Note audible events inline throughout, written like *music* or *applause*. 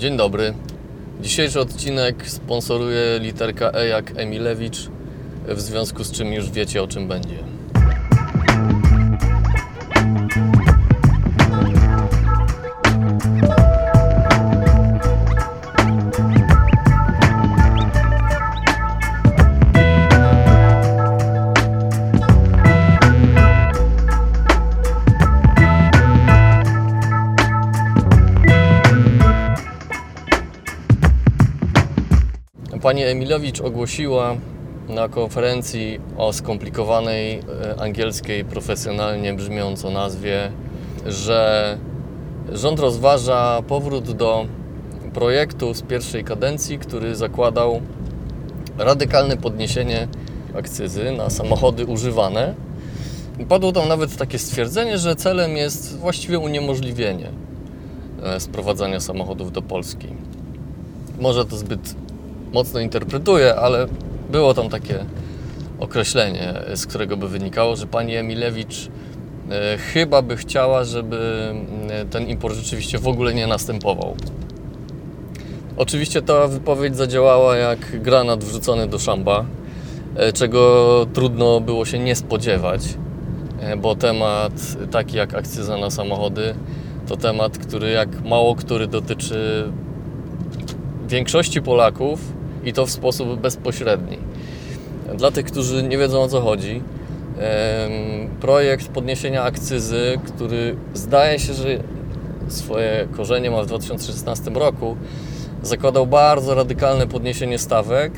Dzień dobry. Dzisiejszy odcinek sponsoruje literka E jak Emilewicz, w związku z czym już wiecie o czym będzie. Pani Emilewicz ogłosiła na konferencji o skomplikowanej e, angielskiej, profesjonalnie brzmiąco nazwie, że rząd rozważa powrót do projektu z pierwszej kadencji, który zakładał radykalne podniesienie akcyzy na samochody używane. Padło tam nawet takie stwierdzenie, że celem jest właściwie uniemożliwienie e, sprowadzania samochodów do Polski. Może to zbyt mocno interpretuję, ale było tam takie określenie, z którego by wynikało, że pani Emilewicz e, chyba by chciała, żeby e, ten import rzeczywiście w ogóle nie następował. Oczywiście ta wypowiedź zadziałała jak granat wrzucony do szamba, e, czego trudno było się nie spodziewać, bo temat taki jak akcyza na samochody to temat, który jak mało który dotyczy większości Polaków i to w sposób bezpośredni. Dla tych, którzy nie wiedzą o co chodzi, projekt podniesienia akcyzy, który zdaje się, że swoje korzenie ma w 2016 roku, zakładał bardzo radykalne podniesienie stawek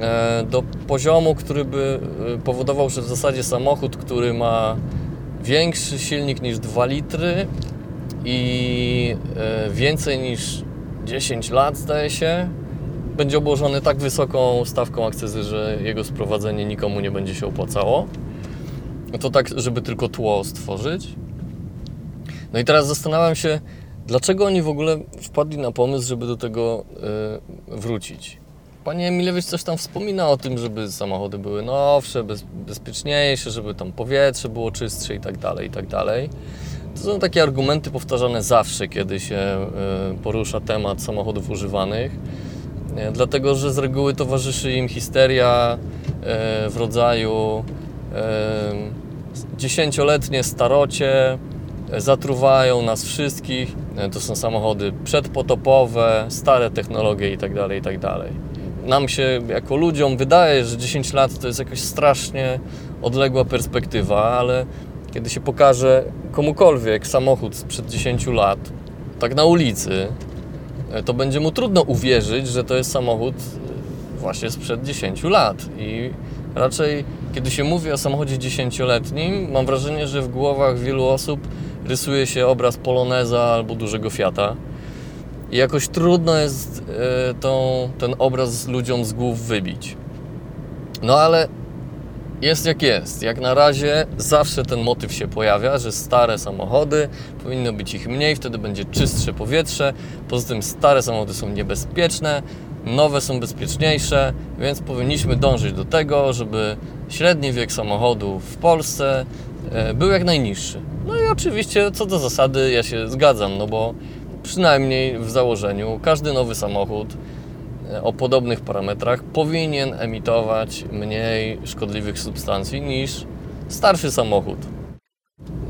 e, do poziomu, który by e, powodował, że w zasadzie samochód, który ma większy silnik niż 2 litry i e, więcej niż 10 lat, zdaje się, będzie obłożony tak wysoką stawką akcyzy, że jego sprowadzenie nikomu nie będzie się opłacało. To tak, żeby tylko tło stworzyć. No i teraz zastanawiam się, dlaczego oni w ogóle wpadli na pomysł, żeby do tego y, wrócić. Pani Emilewicz coś tam wspomina o tym, żeby samochody były nowsze, bez, bezpieczniejsze, żeby tam powietrze było czystsze i tak dalej, i tak dalej. To są takie argumenty powtarzane zawsze, kiedy się y, porusza temat samochodów używanych. Nie, Dlatego, że z reguły towarzyszy im histeria e, w rodzaju e, dziesięcioletnie starocie, e, zatruwają nas wszystkich. E, To są samochody przedpotopowe, stare technologie itd., itd. Nam się jako ludziom wydaje, że 10 lat to jest jakaś strasznie odległa perspektywa, ale kiedy się pokaże komukolwiek samochód sprzed 10 lat, tak na ulicy, e, to będzie mu trudno uwierzyć, że to jest samochód e, właśnie sprzed 10 lat. I raczej, kiedy się mówi o samochodzie 10-letnim, mam wrażenie, że w głowach wielu osób rysuje się obraz Poloneza albo dużego Fiata. I jakoś trudno jest e, tą, ten obraz ludziom z głów wybić. No ale jest jak jest. Jak na razie zawsze ten motyw się pojawia, że stare samochody, powinno być ich mniej, wtedy będzie czystsze powietrze. Poza tym stare samochody są niebezpieczne, nowe są bezpieczniejsze, więc powinniśmy dążyć do tego, żeby średni wiek samochodu w Polsce e, był jak najniższy. No i oczywiście co do zasady ja się zgadzam, no bo przynajmniej w założeniu każdy nowy samochód o podobnych parametrach powinien emitować mniej szkodliwych substancji niż starszy samochód.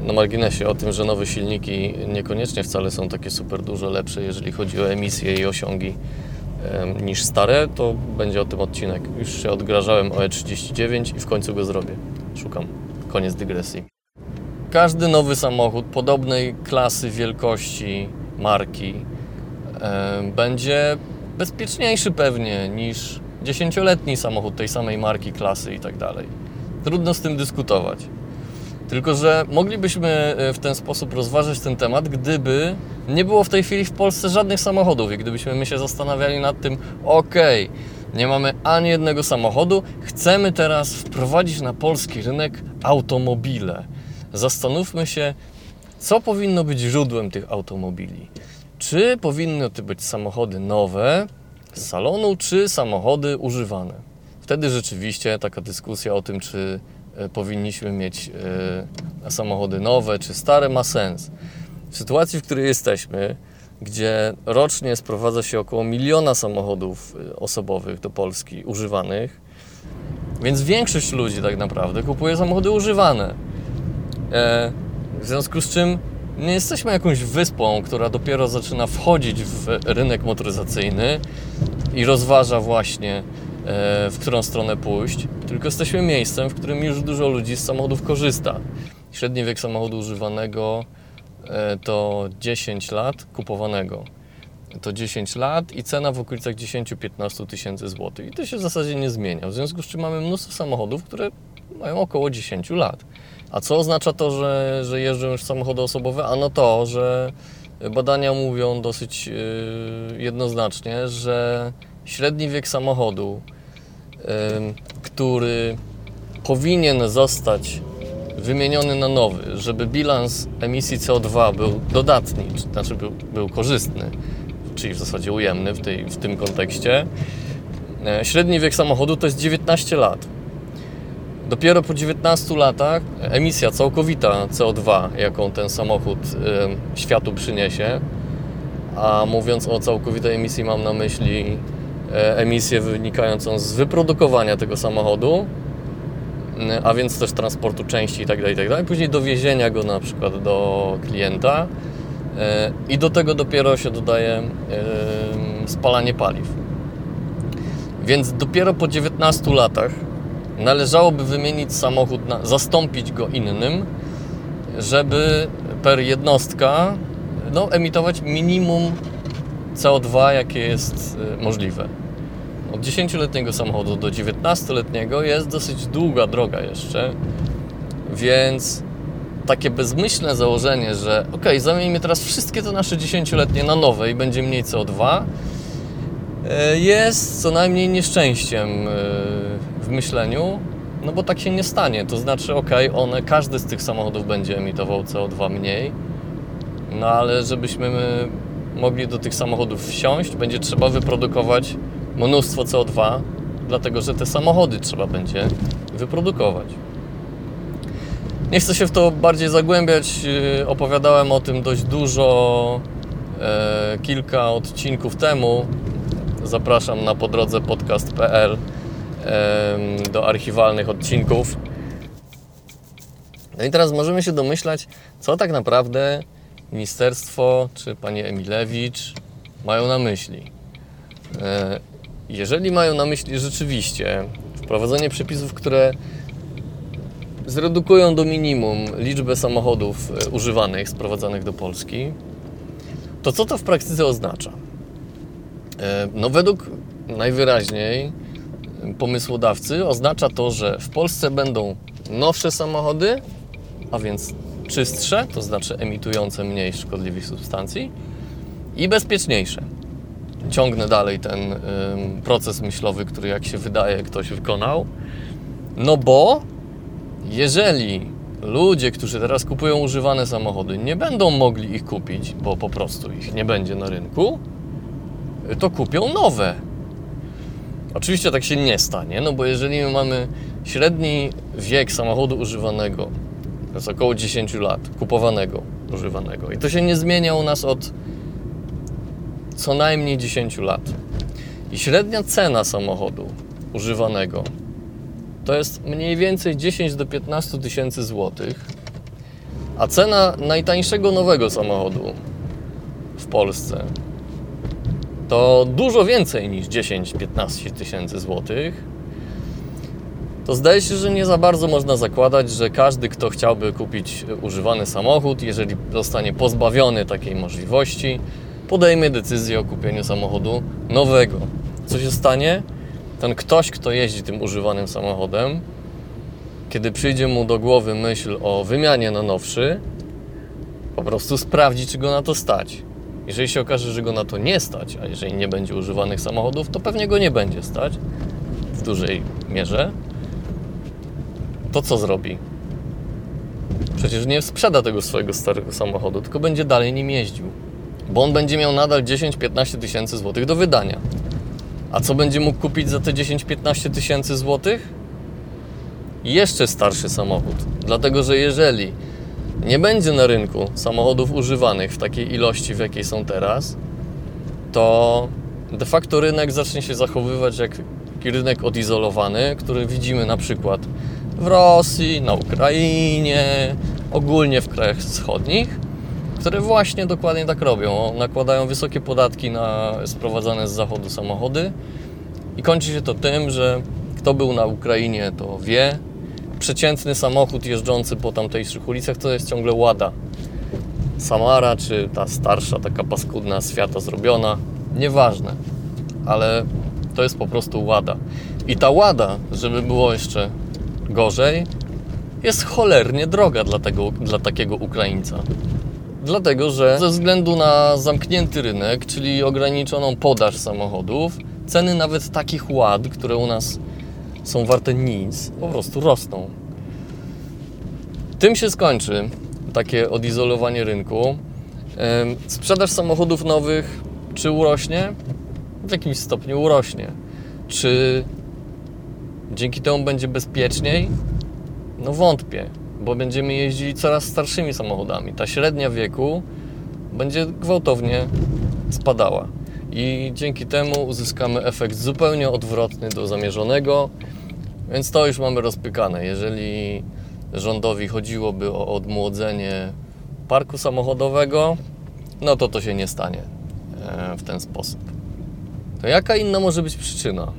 Na marginesie o tym, że nowe silniki niekoniecznie wcale są takie super dużo lepsze, jeżeli chodzi o emisję i osiągi niż stare, to będzie o tym odcinek. Już się odgrażałem o E39 i w końcu go zrobię. Szukam. Koniec dygresji. Każdy nowy samochód podobnej klasy, wielkości, marki będzie bezpieczniejszy pewnie niż dziesięcioletni samochód tej samej marki, klasy i tak dalej. Trudno z tym dyskutować. Tylko, że moglibyśmy e, w ten sposób rozważyć ten temat, gdyby nie było w tej chwili w Polsce żadnych samochodów i gdybyśmy my się zastanawiali nad tym, okej, nie mamy ani jednego samochodu, chcemy teraz wprowadzić na polski rynek automobile. Zastanówmy się, co powinno być źródłem tych automobili. Czy powinny to być samochody nowe z salonu, czy samochody używane? Wtedy rzeczywiście taka dyskusja o tym, czy e, powinniśmy mieć e, samochody nowe czy stare, ma sens. W sytuacji, w której jesteśmy, gdzie rocznie sprowadza się około miliona samochodów y, osobowych do Polski używanych, więc większość ludzi tak naprawdę kupuje samochody używane. E, w związku z czym nie jesteśmy jakąś wyspą, która dopiero zaczyna wchodzić w rynek motoryzacyjny i rozważa właśnie, e, w którą stronę pójść, tylko jesteśmy miejscem, w którym już dużo ludzi z samochodów korzysta. Średni wiek samochodu używanego e, to 10 lat kupowanego. To 10 lat i cena w okolicach 10-15 tysięcy złotych. I to się w zasadzie nie zmienia. W związku z czym mamy mnóstwo samochodów, które mają około 10 lat. A co oznacza to, że, że jeżdżą już samochody osobowe? Ano to, że badania mówią dosyć yy, jednoznacznie, że średni wiek samochodu, yy, który powinien zostać wymieniony na nowy, żeby bilans emisji CO2 był dodatni, znaczy był, był korzystny, czyli w zasadzie ujemny w, tej, w tym kontekście. E, średni wiek samochodu to jest 19 lat. Dopiero po 19 latach emisja całkowita CO2, jaką ten samochód y, światu przyniesie, a mówiąc o całkowitej emisji, mam na myśli y, emisję wynikającą z wyprodukowania tego samochodu, y, a więc też transportu części itd., tak itd., tak później dowiezienia go na przykład do klienta i do tego dopiero się dodaje spalanie paliw. Więc dopiero po 19 latach należałoby wymienić samochód, na, zastąpić go innym, żeby per jednostka no, emitować minimum CO2, jakie jest y, możliwe. Od 10-letniego samochodu do 19-letniego jest dosyć długa droga jeszcze, więc takie bezmyślne założenie, że ok, zamienimy teraz wszystkie te nasze 10-letnie na nowe i będzie mniej CO2, y, jest co najmniej nieszczęściem y, w myśleniu, no bo tak się nie stanie. To znaczy, ok, one, każdy z tych samochodów będzie emitował CO2 mniej, no ale żebyśmy mogli do tych samochodów wsiąść, będzie trzeba wyprodukować mnóstwo CO2, dlatego że te samochody trzeba będzie wyprodukować. Nie chcę się w to bardziej zagłębiać. Y, opowiadałem o tym dość dużo e, kilka odcinków temu. Zapraszam na podrodze podcast.pl do archiwalnych odcinków. No i teraz możemy się domyślać, co tak naprawdę ministerstwo czy pani Emilewicz mają na myśli. E, jeżeli mają na myśli rzeczywiście wprowadzenie przepisów, które zredukują do minimum liczbę samochodów e, używanych, sprowadzanych do Polski, to co to w praktyce oznacza? E, no według najwyraźniej pomysłodawcy oznacza to, że w Polsce będą nowsze samochody, a więc czystsze, to znaczy emitujące mniej szkodliwych substancji i bezpieczniejsze. Ciągnę dalej ten proces myślowy, który jak się wydaje ktoś wykonał. No bo jeżeli ludzie, którzy teraz kupują używane samochody, nie będą mogli ich kupić, bo po prostu ich nie będzie na rynku, to kupią nowe Oczywiście tak się nie stanie, no bo jeżeli my mamy średni wiek samochodu używanego, to jest około 10 lat, kupowanego, używanego i to się nie zmienia u nas od co najmniej 10 lat. I średnia cena samochodu używanego to jest mniej więcej 10 do 15 tysięcy złotych, a cena najtańszego nowego samochodu w Polsce to dużo więcej niż 10-15 tysięcy złotych, to zdaje się, że nie za bardzo można zakładać, że każdy, kto chciałby kupić używany samochód, jeżeli zostanie pozbawiony takiej możliwości, podejmie decyzję o kupieniu samochodu nowego. Co się stanie? Ten ktoś, kto jeździ tym używanym samochodem, kiedy przyjdzie mu do głowy myśl o wymianie na nowszy, po prostu sprawdzi, czy go na to stać. Jeżeli się okaże, że go na to nie stać, a jeżeli nie będzie używanych samochodów, to pewnie go nie będzie stać w dużej mierze, to co zrobi? Przecież nie sprzeda tego swojego starego samochodu, tylko będzie dalej nim jeździł. Bo on będzie miał nadal 10-15 tysięcy złotych do wydania. A co będzie mógł kupić za te 10-15 tysięcy złotych? Jeszcze starszy samochód. Dlatego, że jeżeli nie będzie na rynku samochodów używanych w takiej ilości, w jakiej są teraz, to de facto rynek zacznie się zachowywać jak rynek odizolowany, który widzimy na przykład w Rosji, na Ukrainie, ogólnie w krajach wschodnich, które właśnie dokładnie tak robią. Nakładają wysokie podatki na sprowadzane z zachodu samochody i kończy się to tym, że kto był na Ukrainie, to wie. Przeciętny samochód jeżdżący po tamtejszych ulicach to jest ciągle Łada. Samara, czy ta starsza, taka paskudna, świata zrobiona, nieważne, ale to jest po prostu Łada. I ta Łada, żeby było jeszcze gorzej, jest cholernie droga dla, tego, dla takiego Ukraińca. Dlatego, że ze względu na zamknięty rynek, czyli ograniczoną podaż samochodów, ceny nawet takich ład, które u nas są warte nic, po prostu rosną. Tym się skończy takie odizolowanie rynku. Sprzedaż samochodów nowych czy urośnie? W jakimś stopniu urośnie. Czy dzięki temu będzie bezpieczniej? No wątpię, bo będziemy jeździli coraz starszymi samochodami. Ta średnia wieku będzie gwałtownie spadała. I dzięki temu uzyskamy efekt zupełnie odwrotny do zamierzonego, więc to już mamy rozpykane. Jeżeli rządowi chodziłoby o odmłodzenie parku samochodowego, no to to się nie stanie e, w ten sposób. To jaka inna może być przyczyna?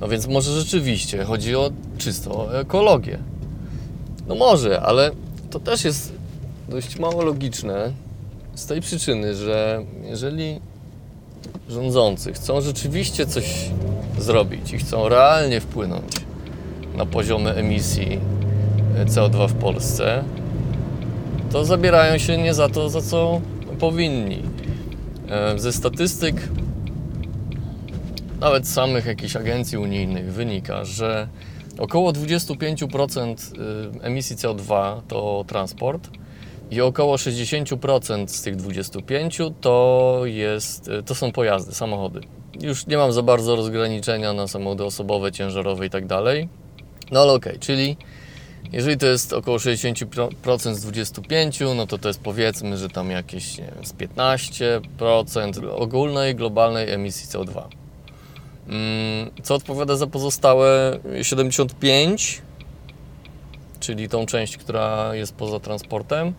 No więc może rzeczywiście chodzi o czysto ekologię. No może, ale to też jest dość mało logiczne z tej przyczyny, że jeżeli rządzący chcą rzeczywiście coś zrobić i chcą realnie wpłynąć na poziomy emisji CO2 w Polsce, to zabierają się nie za to, za co powinni. E, ze statystyk nawet samych jakichś agencji unijnych wynika, że około 25% y, emisji CO2 to transport i około 60% z tych 25% to, jest, y, to są pojazdy, samochody. Już nie mam za bardzo rozgraniczenia na samochody osobowe, ciężarowe i tak dalej. No ale okej, okay, czyli jeżeli to jest około 60% z 25%, no to to jest powiedzmy, że tam jakieś nie wiem, z 15% ogólnej globalnej emisji CO2. Mm, co odpowiada za pozostałe 75, czyli tą część, która jest poza transportem.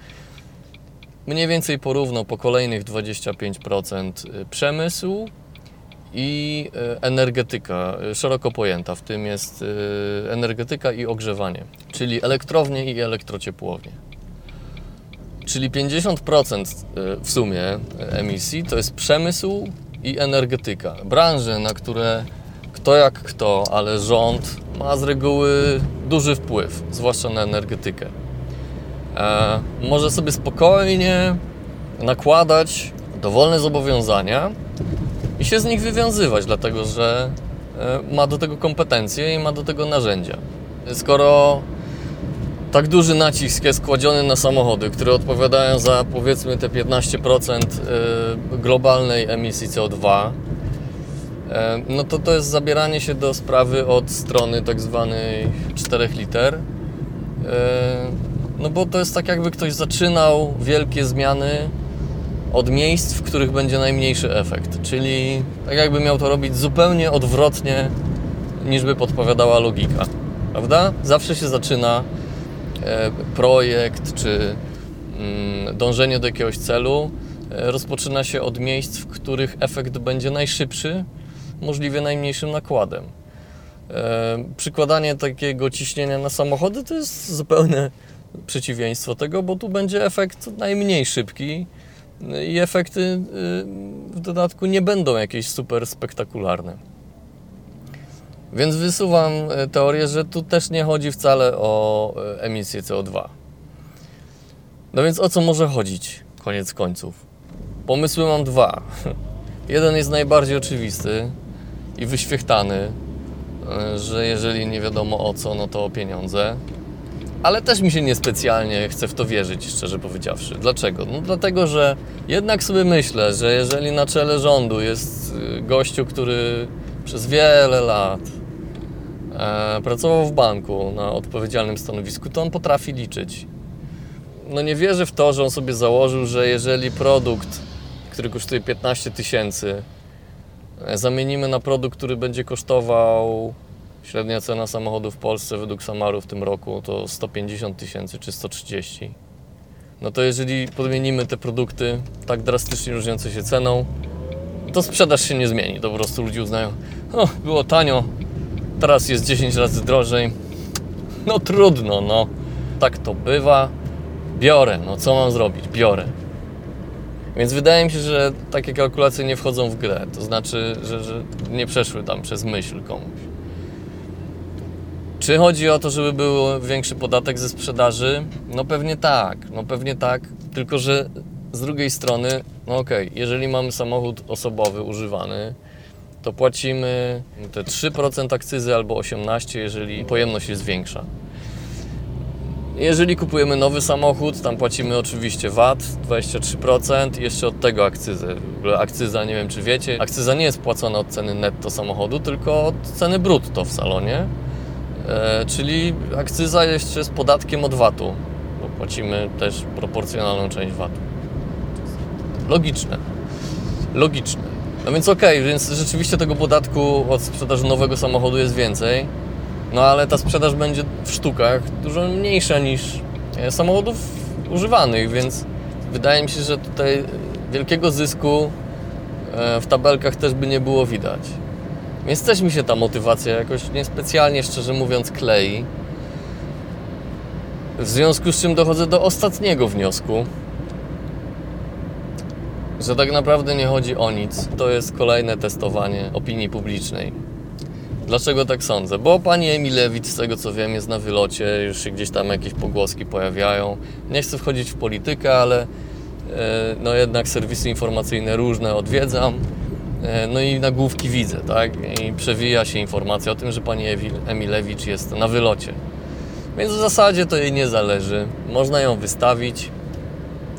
Mniej więcej porówno po kolejnych 25% y, przemysł i y, energetyka, y, szeroko pojęta. W tym jest energetyka i ogrzewanie, czyli elektrownie i elektrociepłownie. Czyli 50% w sumie emisji to jest przemysł i energetyka. Branże, na które kto jak kto, ale rząd ma z reguły duży wpływ, zwłaszcza na energetykę. E, może sobie spokojnie nakładać dowolne zobowiązania i się z nich wywiązywać, dlatego że e, ma do tego kompetencje i ma do tego narzędzia. Skoro tak duży nacisk jest kładziony na samochody, które odpowiadają za powiedzmy te 15% y, globalnej emisji CO2, e, no to to jest zabieranie się do sprawy od strony tak zwanej 4 liter. No bo to jest tak jakby ktoś zaczynał wielkie zmiany od miejsc, w których będzie najmniejszy efekt. Czyli tak jakby miał to robić zupełnie odwrotnie niż by podpowiadała logika. Prawda? Zawsze się zaczyna E, projekt czy mm, dążenie do jakiegoś celu e, rozpoczyna się od miejsc, w których efekt będzie najszybszy, możliwie najmniejszym nakładem. E, przykładanie takiego ciśnienia na samochody to jest zupełne przeciwieństwo tego, bo tu będzie efekt najmniej szybki i efekty w dodatku nie będą jakieś super spektakularne. Więc wysuwam e, teorię, że tu też nie chodzi wcale o e, emisję CO2. No więc o co może chodzić, koniec końców? Pomysły mam dwa. *laughs* Jeden jest najbardziej oczywisty i wyświechtany, że jeżeli nie wiadomo o co, no to o pieniądze. Ale też mi się niespecjalnie chce w to wierzyć, szczerze powiedziawszy. Dlaczego? No dlatego, że jednak sobie myślę, że jeżeli na czele rządu jest gościu, który przez wiele lat E, pracował w banku na odpowiedzialnym stanowisku, to on potrafi liczyć. no nie wierzę w to, że on sobie założył, że jeżeli produkt, który kosztuje 15 tysięcy, e, zamienimy na produkt, który będzie kosztował średnia cena samochodu w Polsce według Samaru w tym roku to 150 tysięcy czy 130. No to jeżeli podmienimy te produkty tak drastycznie różniące się ceną, to sprzedaż się nie zmieni. To po prostu ludzie uznają, o, było tanio, teraz jest 10 razy drożej. No trudno, no. Tak to bywa. Biorę, no co mam zrobić? Biorę. Więc wydaje mi się, że takie kalkulacje nie wchodzą w grę. To znaczy, że, że nie przeszły tam przez myśl komuś. Czy chodzi o to, żeby był większy podatek ze sprzedaży? No pewnie tak, no pewnie tak, tylko że z drugiej strony, no okej, okay, jeżeli mamy samochód osobowy używany, to płacimy te 3% akcyzy albo 18%, jeżeli pojemność jest większa. Jeżeli kupujemy nowy samochód, tam płacimy oczywiście VAT 23% i jeszcze od tego akcyzę. W ogóle akcyza, nie wiem czy wiecie, akcyza nie jest płacona od ceny netto samochodu, tylko od ceny brutto w salonie. E, czyli akcyza jeszcze z podatkiem od VAT-u, bo płacimy też proporcjonalną część VAT-u. Logiczne. Logiczne. No więc okej, okay, więc rzeczywiście tego podatku od sprzedaży nowego samochodu jest więcej, no ale ta sprzedaż będzie w sztukach dużo mniejsza niż e, samochodów używanych, więc wydaje mi się, że tutaj wielkiego zysku e, w tabelkach też by nie było widać. Więc mi się ta motywacja jakoś niespecjalnie, szczerze mówiąc, klei. W związku z czym dochodzę do ostatniego wniosku, że tak naprawdę nie chodzi o nic. To jest kolejne testowanie opinii publicznej. Dlaczego tak sądzę? Bo pani Emilewicz, z tego co wiem, jest na wylocie, już się gdzieś tam jakieś pogłoski pojawiają. Nie chcę wchodzić w politykę, ale e, no jednak serwisy informacyjne różne odwiedzam. E, no i nagłówki widzę, tak? I przewija się informacja o tym, że pani Emilewicz jest na wylocie. Więc w zasadzie to jej nie zależy. Można ją wystawić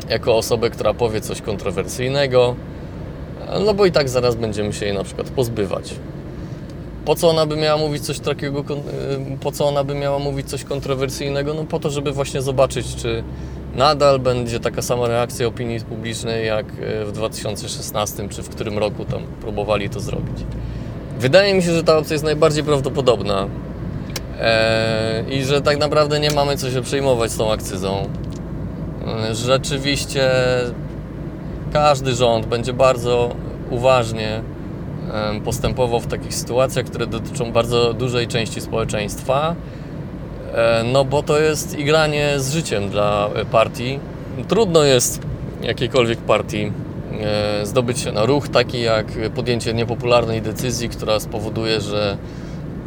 jako osobę, która powie coś kontrowersyjnego, no bo i tak zaraz będziemy się jej na przykład pozbywać. Po co ona by miała mówić coś takiego, y, po co ona by miała mówić coś kontrowersyjnego? No po to, żeby właśnie zobaczyć, czy nadal będzie taka sama reakcja opinii publicznej jak y, w 2016, czy w którym roku tam próbowali to zrobić. Wydaje mi się, że ta opcja jest najbardziej prawdopodobna eee, i że tak naprawdę nie mamy co się przejmować z tą akcyzą. Eee, rzeczywiście każdy rząd będzie bardzo uważnie postępował w takich sytuacjach, które dotyczą bardzo dużej części społeczeństwa, e, no bo to jest igranie z życiem dla partii. Trudno jest jakiejkolwiek partii e, zdobyć się na ruch, taki jak podjęcie niepopularnej decyzji, która spowoduje, że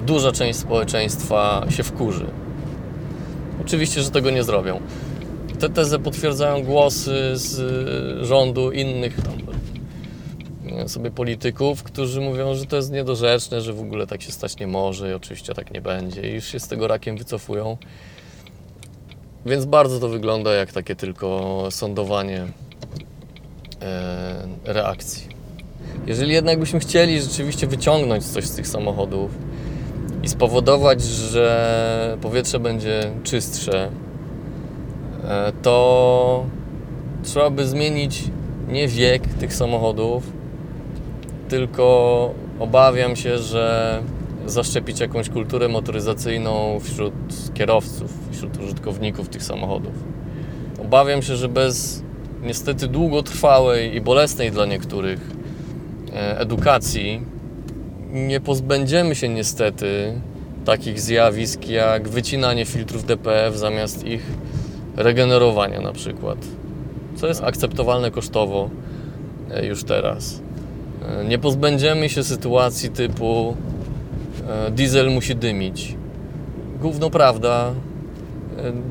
duża część społeczeństwa się wkurzy. Oczywiście, że tego nie zrobią. Tę tezę potwierdzają głosy z rządu innych tam sobie polityków, którzy mówią, że to jest niedorzeczne, że w ogóle tak się stać nie może i oczywiście tak nie będzie i już się z tego rakiem wycofują. Więc bardzo to wygląda jak takie tylko sądowanie e, reakcji. Jeżeli jednak byśmy chcieli rzeczywiście wyciągnąć coś z tych samochodów i spowodować, że powietrze będzie czystsze, e, to trzeba by zmienić nie wiek tych samochodów, tylko obawiam się, że zaszczepić jakąś kulturę motoryzacyjną wśród kierowców, wśród użytkowników tych samochodów. Obawiam się, że bez niestety długotrwałej i bolesnej dla niektórych e, edukacji nie pozbędziemy się niestety takich zjawisk jak wycinanie filtrów DPF zamiast ich regenerowania na przykład, co jest akceptowalne kosztowo e, już teraz. E, nie pozbędziemy się sytuacji typu e, diesel musi dymić. Gówno prawda,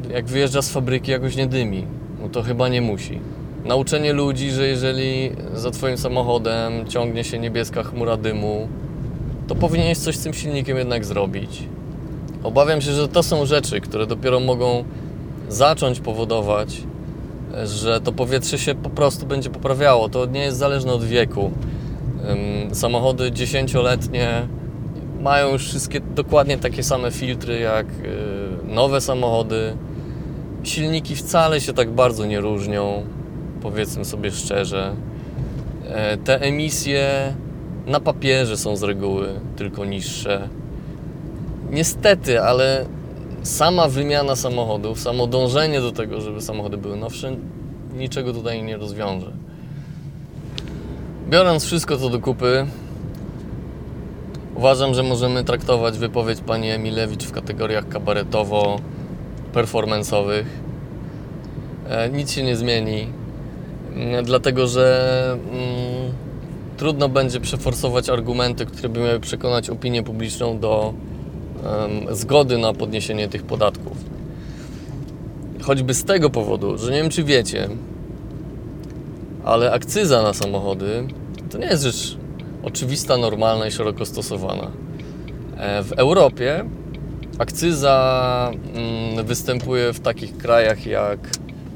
e, jak wyjeżdża z fabryki jakoś nie dymi, no to chyba nie musi. Nauczenie ludzi, że jeżeli za Twoim samochodem ciągnie się niebieska chmura dymu, to powinieneś coś z tym silnikiem jednak zrobić. Obawiam się, że to są rzeczy, które dopiero mogą zacząć powodować, że to powietrze się po prostu będzie poprawiało. To nie jest zależne od wieku. Samochody dziesięcioletnie mają już wszystkie dokładnie takie same filtry jak y, nowe samochody. silniki wcale się tak bardzo nie różnią, powiedzmy sobie szczerze. E, Te emisje na papierze są z reguły tylko niższe. Niestety, ale sama wymiana samochodów, samo dążenie do tego, żeby samochody były nowsze, niczego tutaj nie rozwiąże. Biorąc wszystko to do kupy, uważam, że możemy traktować wypowiedź pani Emilewicz w kategoriach kabaretowo-performanceowych. E, Nic się nie zmieni, mm, dlatego że mm, trudno będzie przeforsować argumenty, które by miały przekonać opinię publiczną do zgody na podniesienie tych podatków. Choćby z tego powodu, że nie wiem czy wiecie, ale akcyza na samochody to nie jest rzecz oczywista, normalna i szeroko stosowana. E, W Europie akcyza mm, występuje w takich krajach jak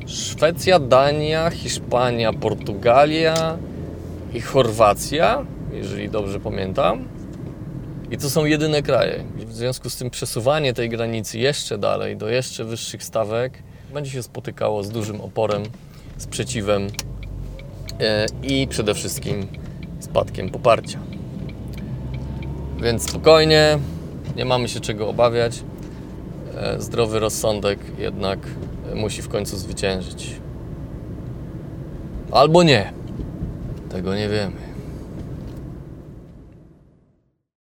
Szwecja, Dania, Hiszpania, Portugalia i Chorwacja, jeżeli dobrze pamiętam. I to są jedyne kraje. W związku z tym przesuwanie tej granicy jeszcze dalej, do jeszcze wyższych stawek, będzie się spotykało z dużym oporem, sprzeciwem i przede wszystkim spadkiem poparcia. Więc spokojnie, nie mamy się czego obawiać. E, Zdrowy rozsądek jednak musi w końcu zwyciężyć. Albo nie. Tego nie wiemy.